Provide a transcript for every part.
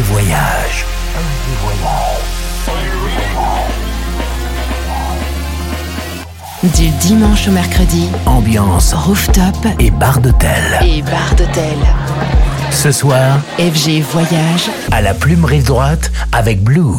Voyage. Du dimanche au mercredi, ambiance rooftop et bar d'hôtel. Et bar d'hôtel. Ce soir, FG Voyage à la plume rive droite avec Blue.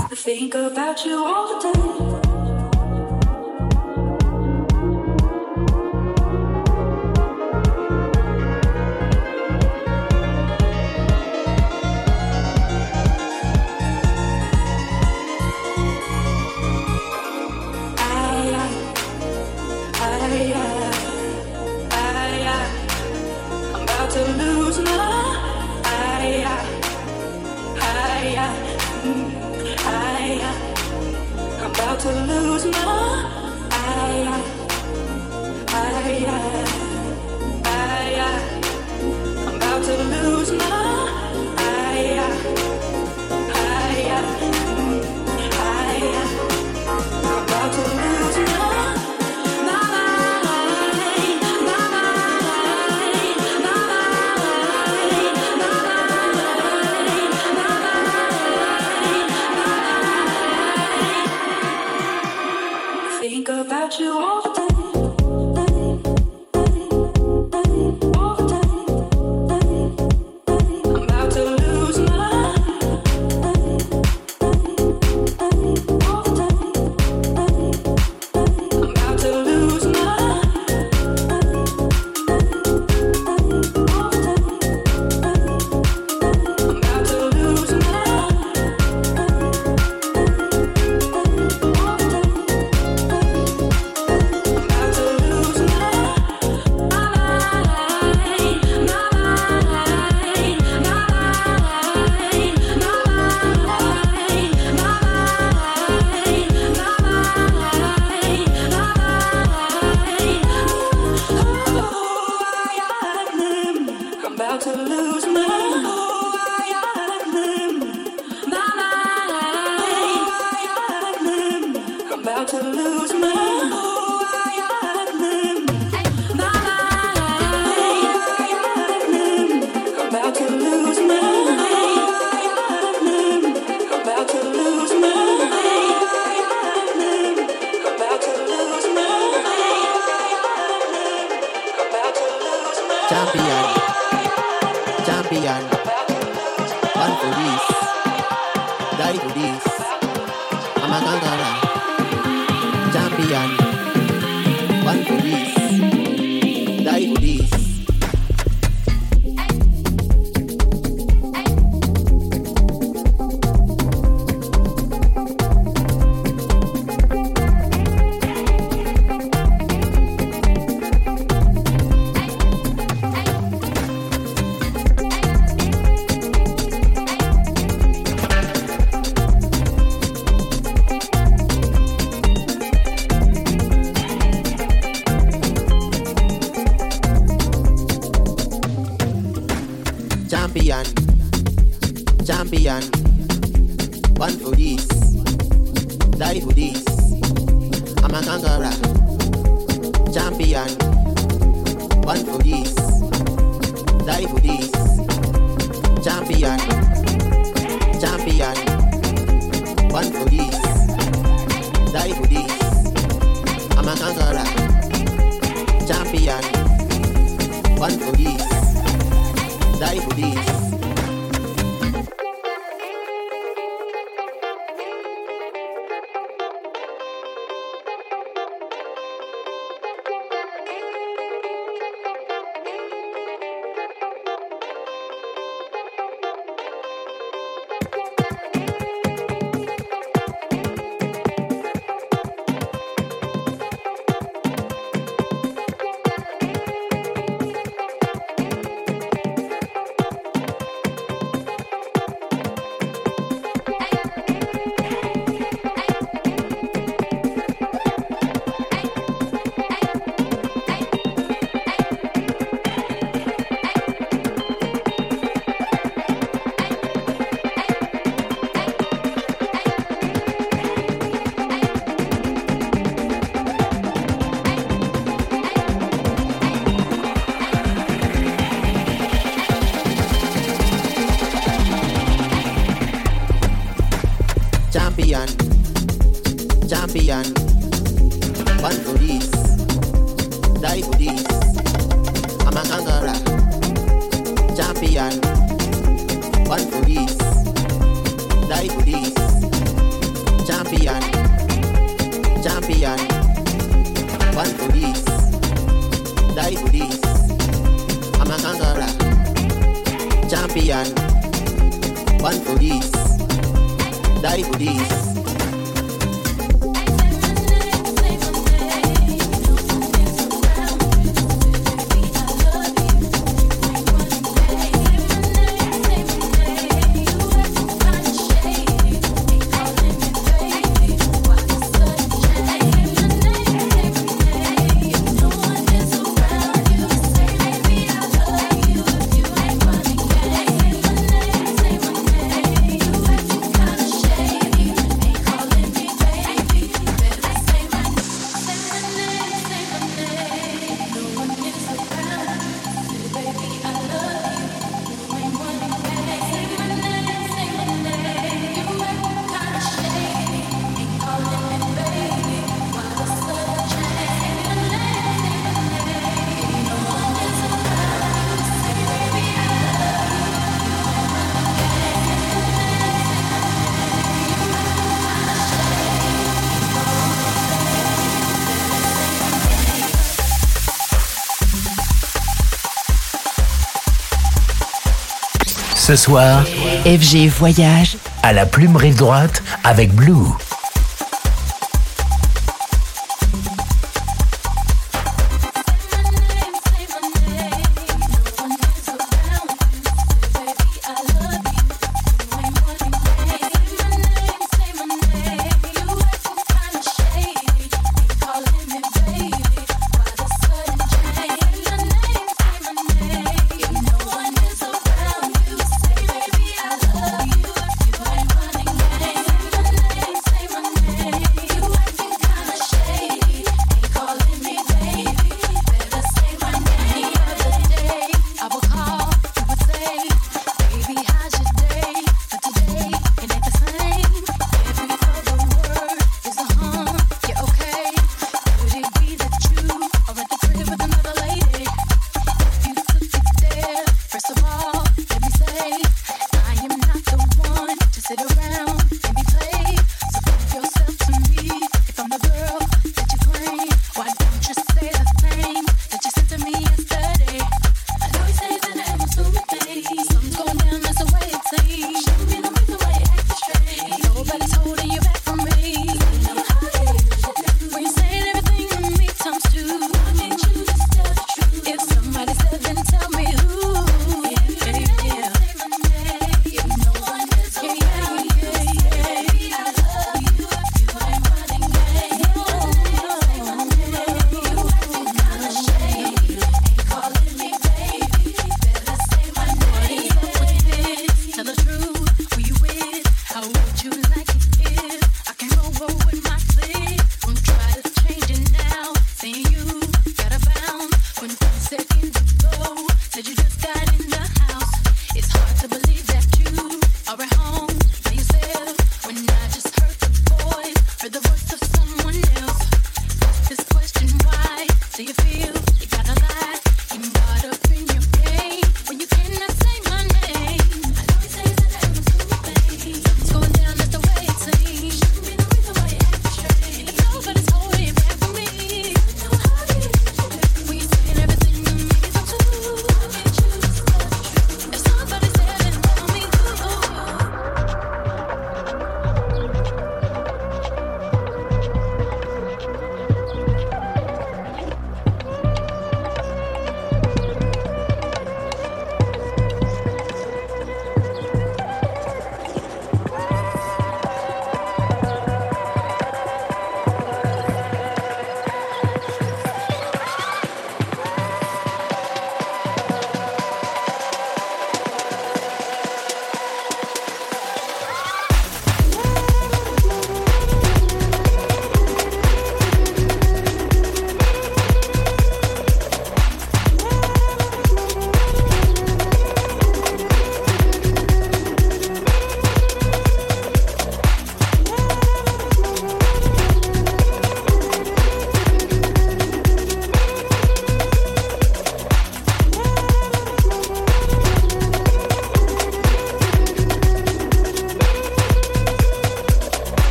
ce soir, FG Voyage à la plume rive droite avec Blue.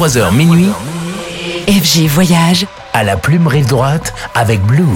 23h minuit FG Voyage à la plumerie droite avec Blue.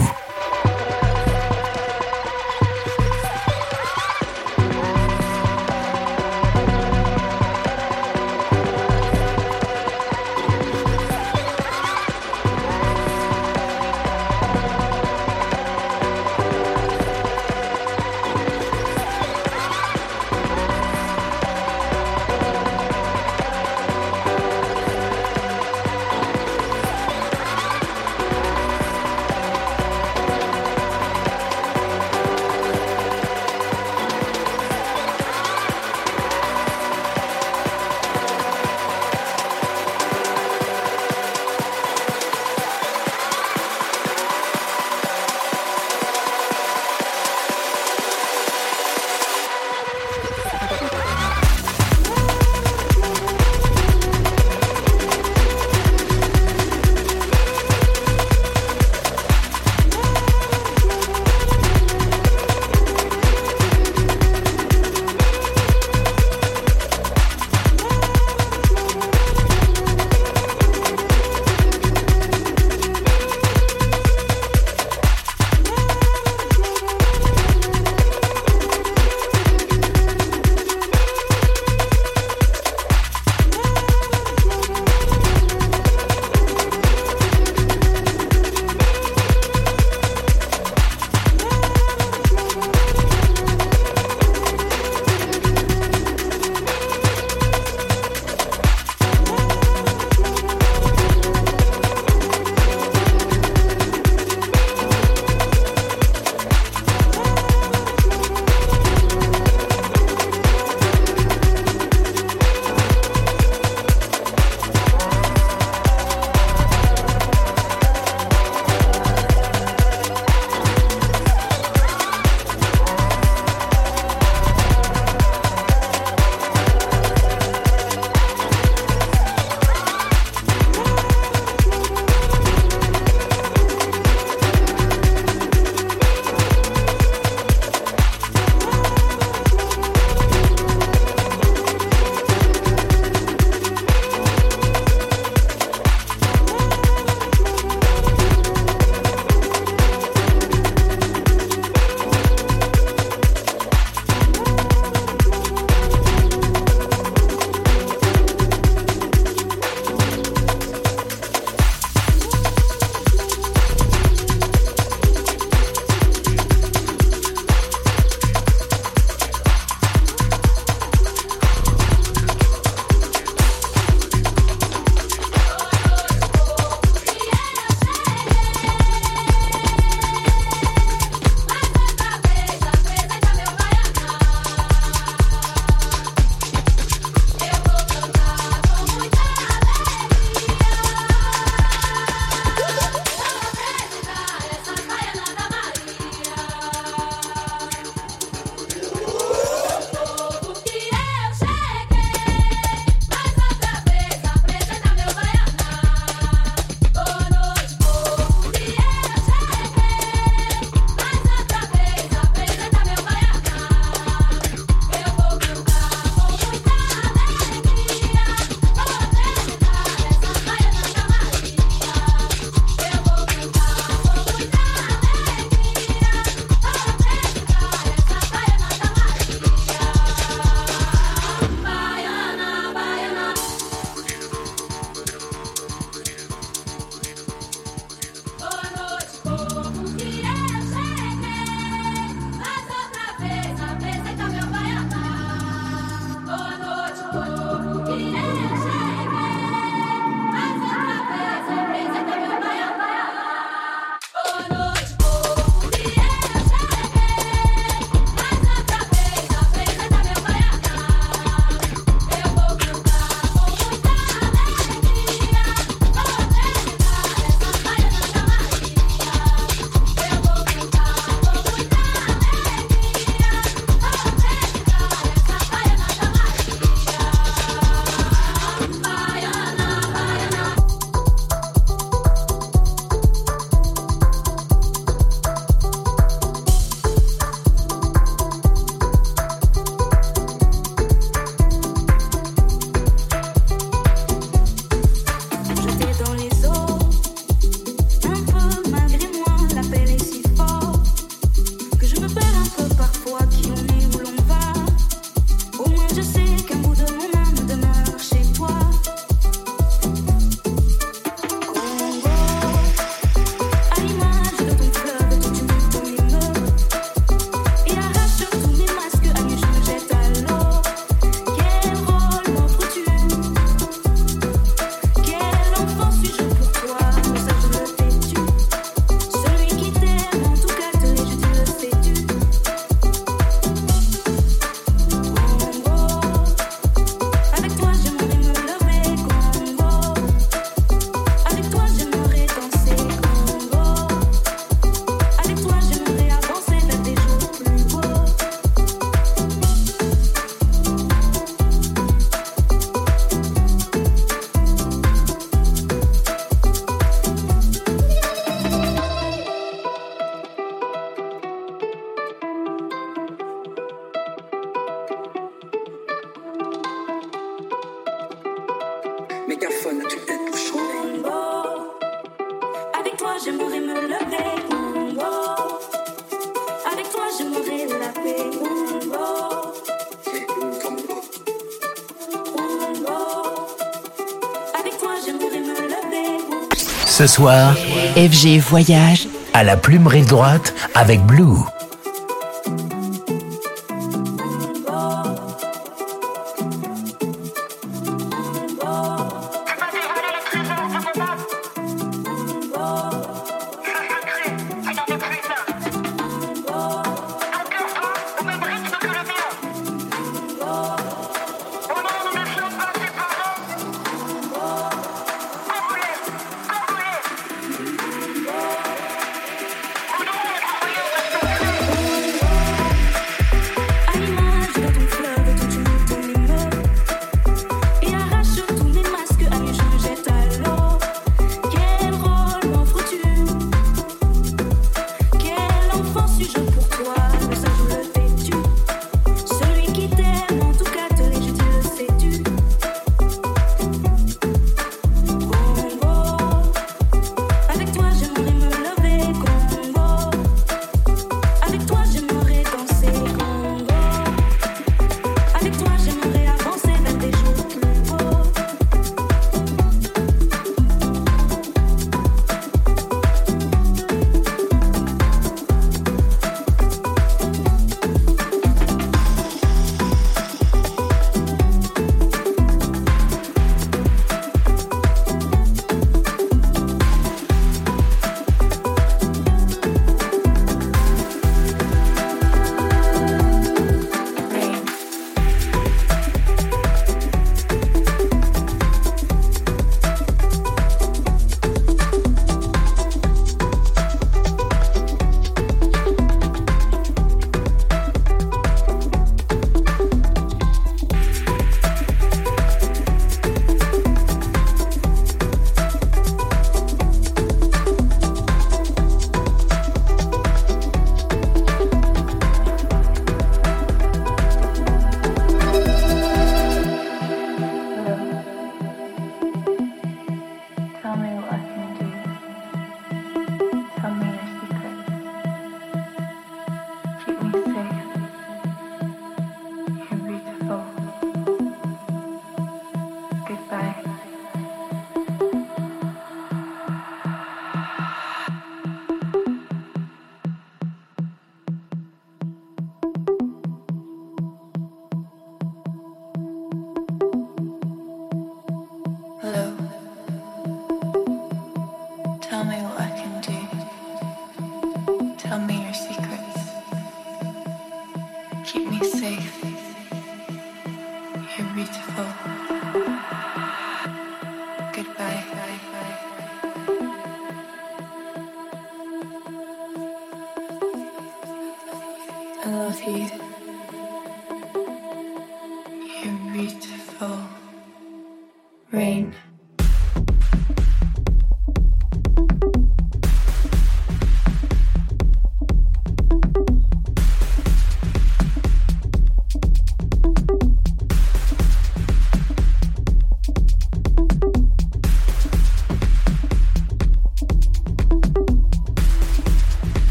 Ce soir, FG Voyage à la plumerie droite avec Blue.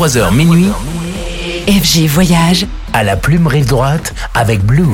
23h minuit FG Voyage à la plumerie droite avec Blue.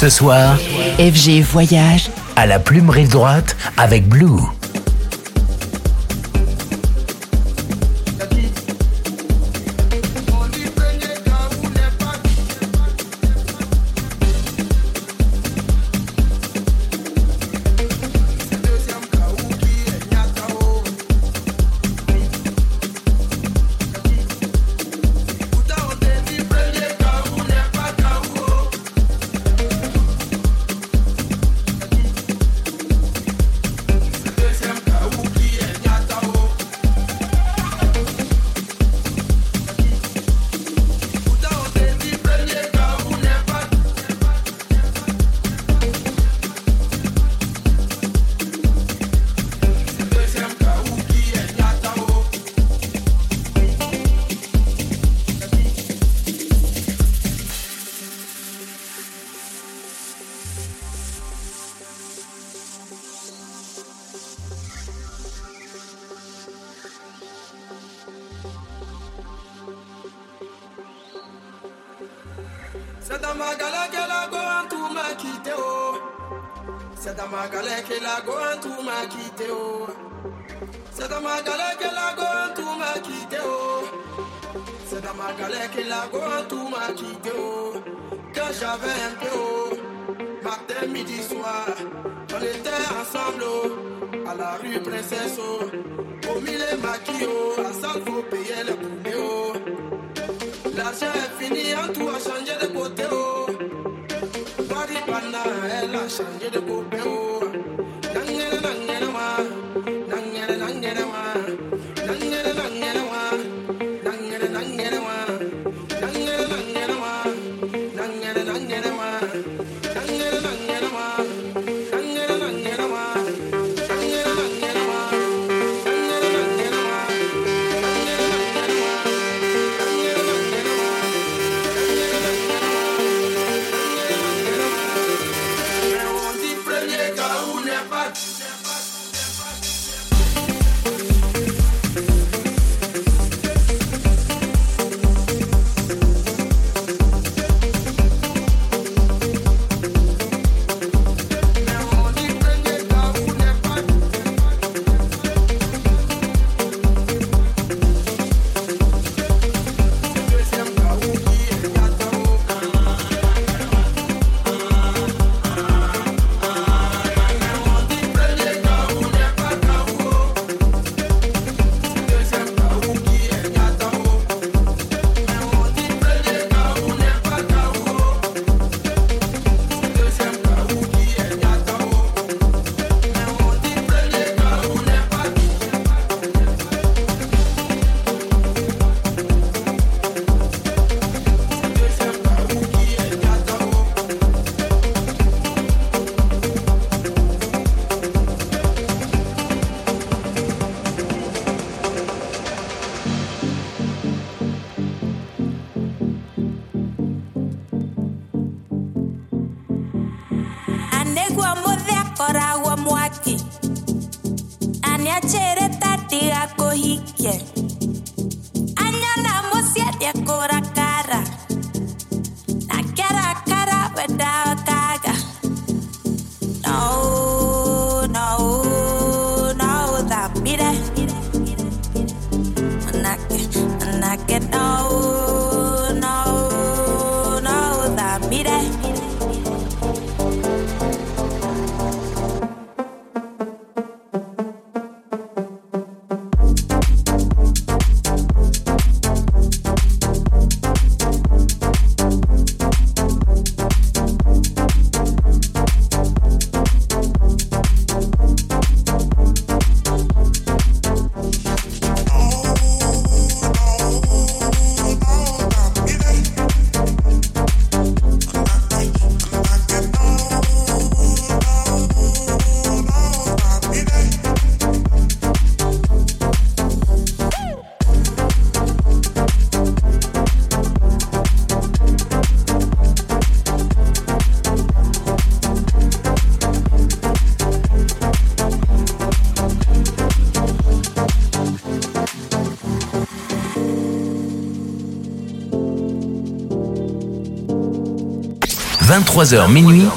Ce soir, FG Voyage à la plumerie droite avec Blue. Bambo, Bambo. 23h minuit,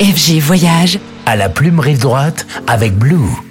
FG Voyage à la plume rive droite avec Blue.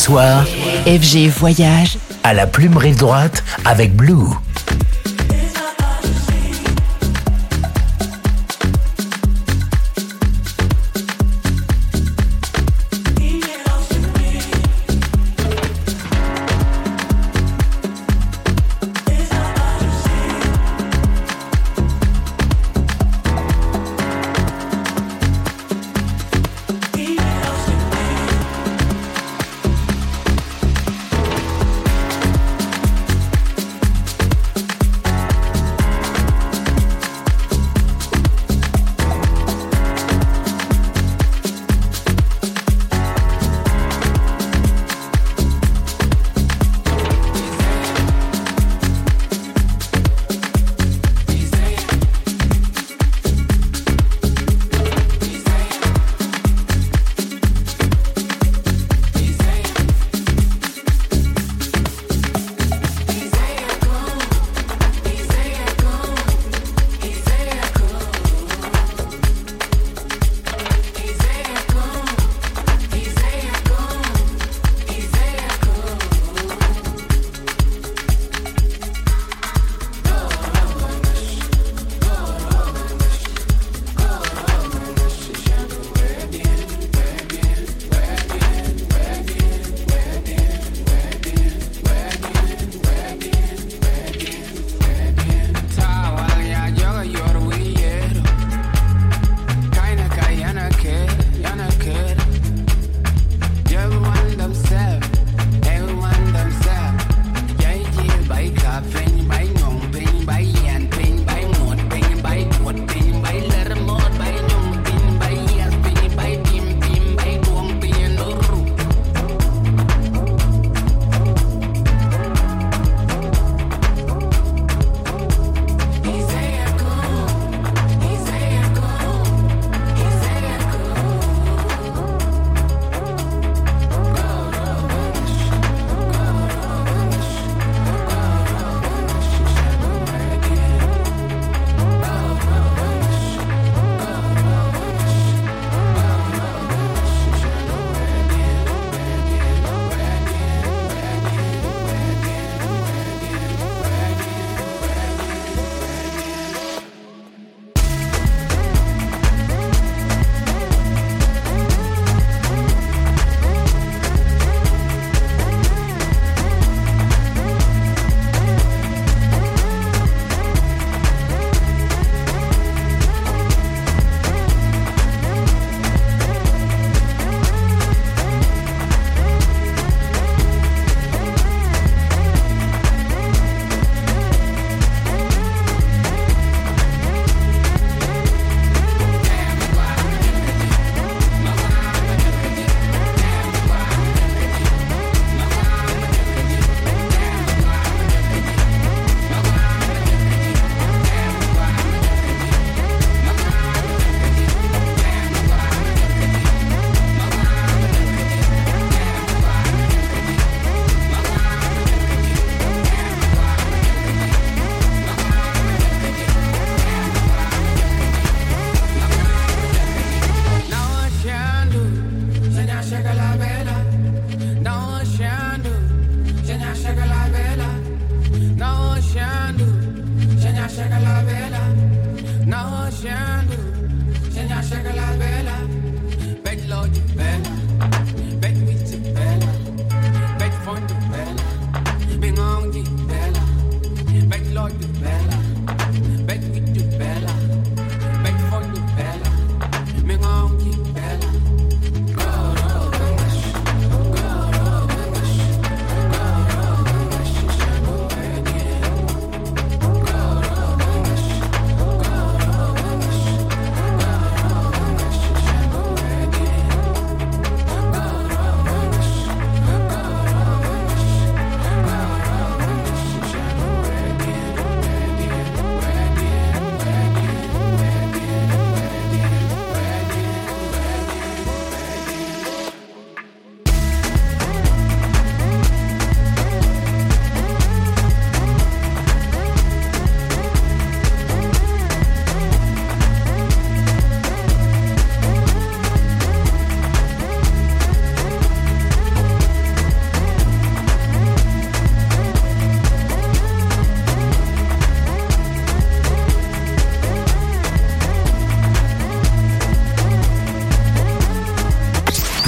Soir, FG Voyage à la plume rive droite avec Blue.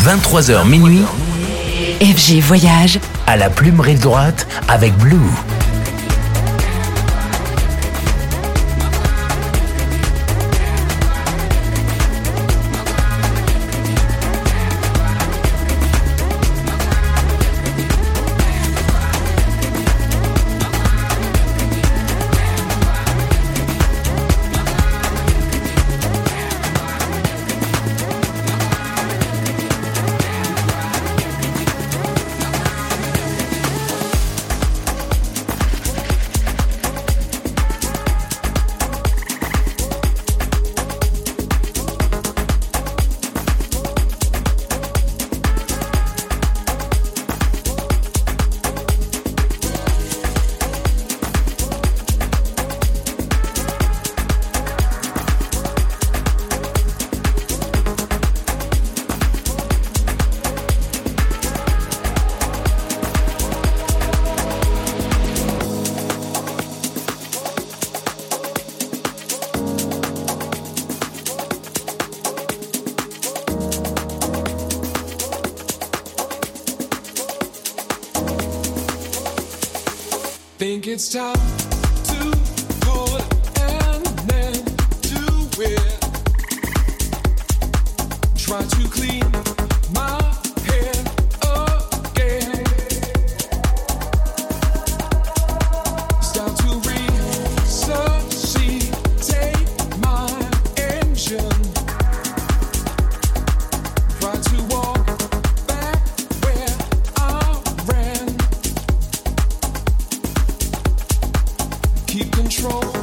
23h minuit, FG Voyage à la plumerie droite avec Blue. control.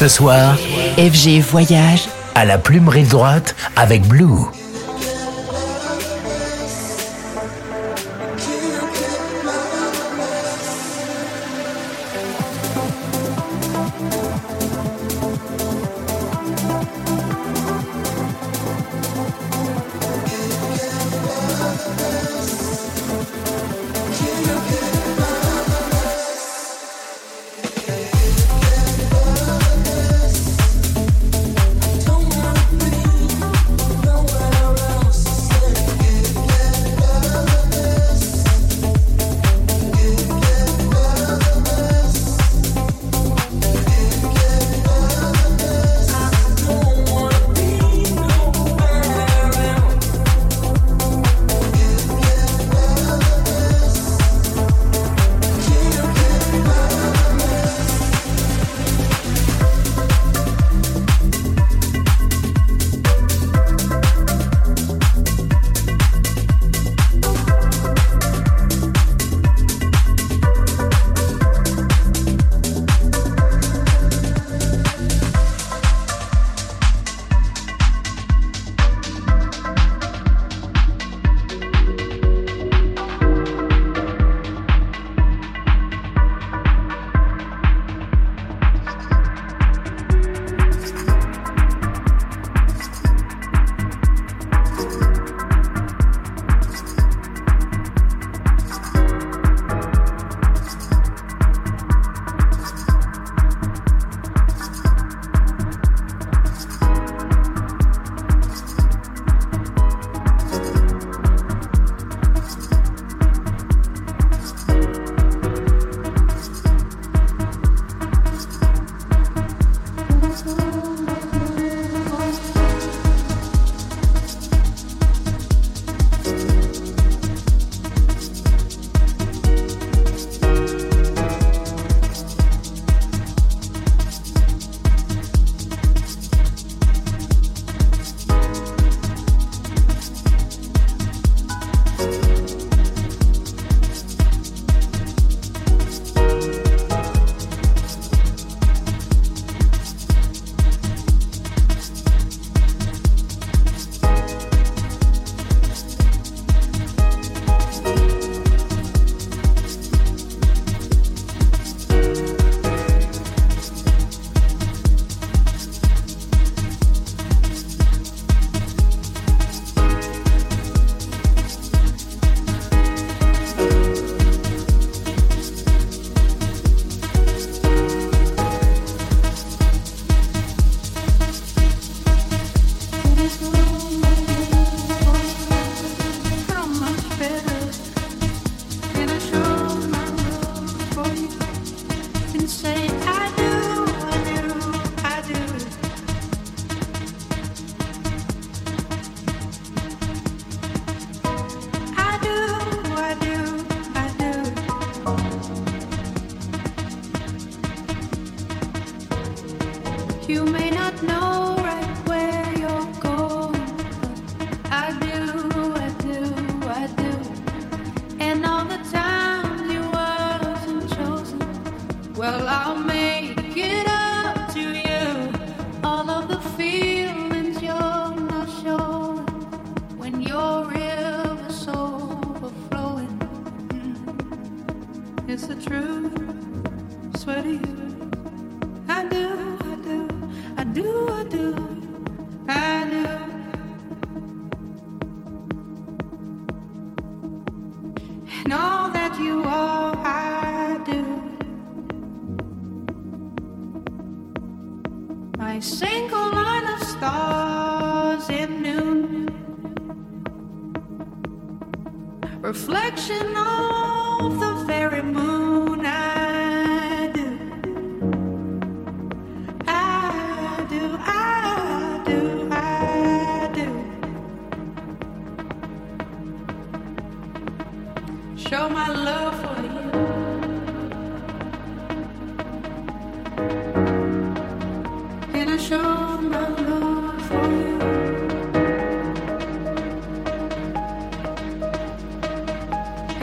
Ce soir, FG Voyage à la plumerie droite avec Blue.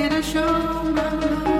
and I show my love.